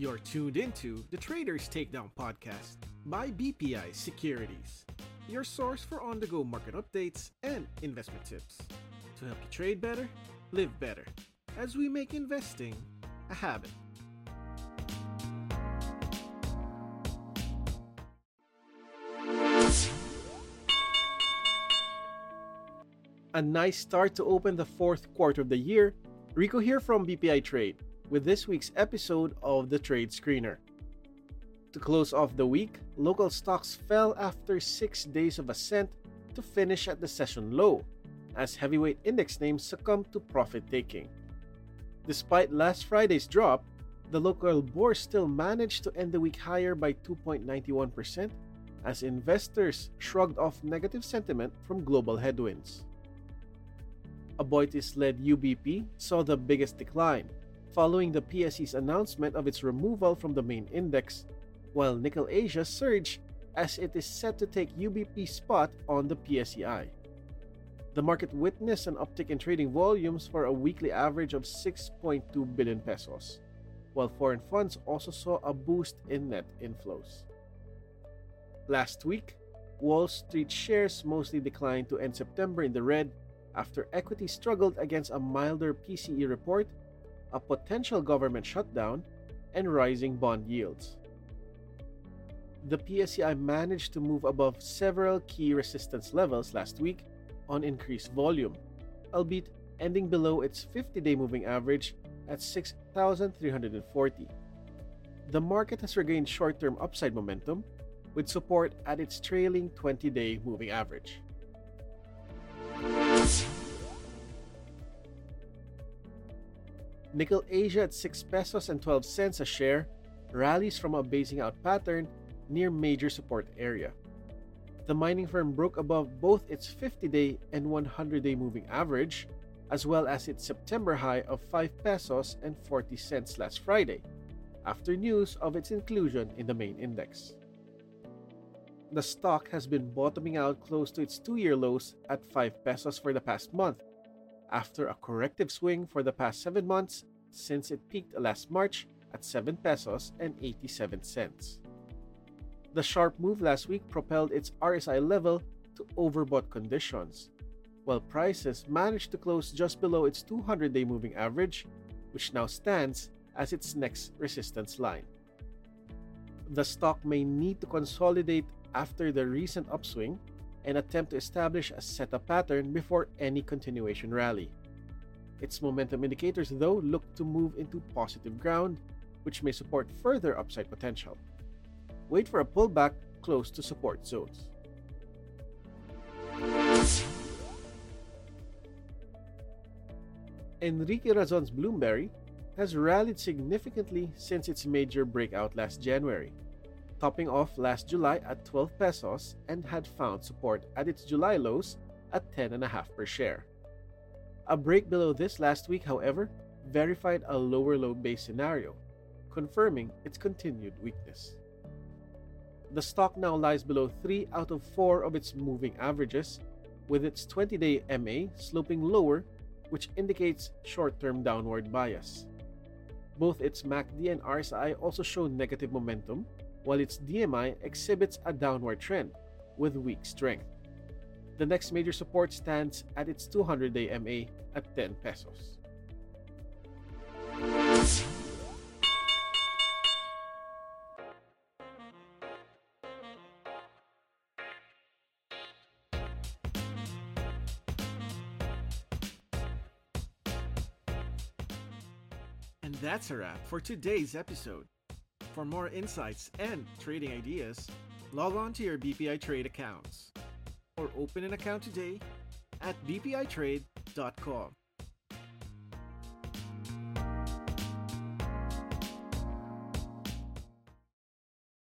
You're tuned into the Traders Takedown podcast by BPI Securities, your source for on the go market updates and investment tips to help you trade better, live better, as we make investing a habit. A nice start to open the fourth quarter of the year. Rico here from BPI Trade with this week's episode of the Trade Screener. To close off the week, local stocks fell after six days of ascent to finish at the session low, as heavyweight index names succumbed to profit taking. Despite last Friday's drop, the local bourse still managed to end the week higher by 2.91% as investors shrugged off negative sentiment from global headwinds. Aboitiz led UBP saw the biggest decline, following the PSE's announcement of its removal from the main index, while Nickel Asia surged as it is set to take UBP's spot on the PSEI. The market witnessed an uptick in trading volumes for a weekly average of 6.2 billion pesos, while foreign funds also saw a boost in net inflows. Last week, Wall Street shares mostly declined to end September in the red after equity struggled against a milder PCE report a potential government shutdown, and rising bond yields. The PSEI managed to move above several key resistance levels last week on increased volume, albeit ending below its 50 day moving average at 6,340. The market has regained short term upside momentum, with support at its trailing 20 day moving average. Nickel Asia at 6 pesos and 12 cents a share rallies from a basing out pattern near major support area. The mining firm broke above both its 50-day and 100-day moving average, as well as its September high of 5 pesos and 40 cents last Friday, after news of its inclusion in the main index. The stock has been bottoming out close to its two-year lows at 5 pesos for the past month, after a corrective swing for the past 7 months since it peaked last March at 7 pesos and 87 cents. The sharp move last week propelled its RSI level to overbought conditions, while prices managed to close just below its 200 day moving average, which now stands as its next resistance line. The stock may need to consolidate after the recent upswing and attempt to establish a setup pattern before any continuation rally. Its momentum indicators, though, look to move into positive ground, which may support further upside potential. Wait for a pullback close to support zones. Enrique Razon's Bloomberry has rallied significantly since its major breakout last January topping off last July at 12 pesos and had found support at its July lows at 10.5 per share. A break below this last week, however, verified a lower low base scenario, confirming its continued weakness. The stock now lies below 3 out of 4 of its moving averages, with its 20 day MA sloping lower, which indicates short term downward bias. Both its MACD and RSI also show negative momentum, while its DMI exhibits a downward trend with weak strength. The next major support stands at its 200 day MA at 10 pesos. And that's a wrap for today's episode. For more insights and trading ideas, log on to your BPI Trade accounts or open an account today at bpitrade.com.